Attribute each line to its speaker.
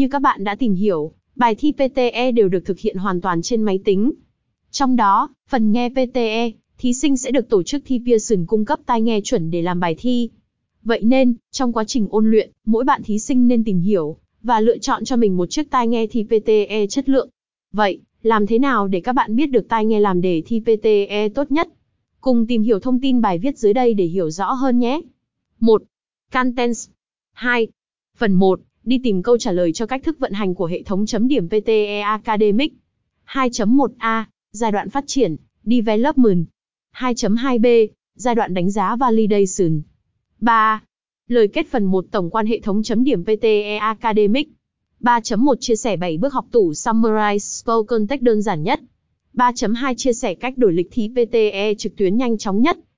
Speaker 1: Như các bạn đã tìm hiểu, bài thi PTE đều được thực hiện hoàn toàn trên máy tính. Trong đó, phần nghe PTE, thí sinh sẽ được tổ chức thi Pearson cung cấp tai nghe chuẩn để làm bài thi. Vậy nên, trong quá trình ôn luyện, mỗi bạn thí sinh nên tìm hiểu và lựa chọn cho mình một chiếc tai nghe thi PTE chất lượng. Vậy, làm thế nào để các bạn biết được tai nghe làm đề thi PTE tốt nhất? Cùng tìm hiểu thông tin bài viết dưới đây để hiểu rõ hơn nhé. 1. Contents 2. Phần 1. Đi tìm câu trả lời cho cách thức vận hành của hệ thống chấm điểm PTE Academic. 2.1a. Giai đoạn phát triển, Development. 2.2b. Giai đoạn đánh giá Validation. 3. Lời kết phần 1 tổng quan hệ thống chấm điểm PTE Academic. 3.1 chia sẻ 7 bước học tủ Summarize Spoken Text đơn giản nhất. 3.2 chia sẻ cách đổi lịch thí PTE trực tuyến nhanh chóng nhất,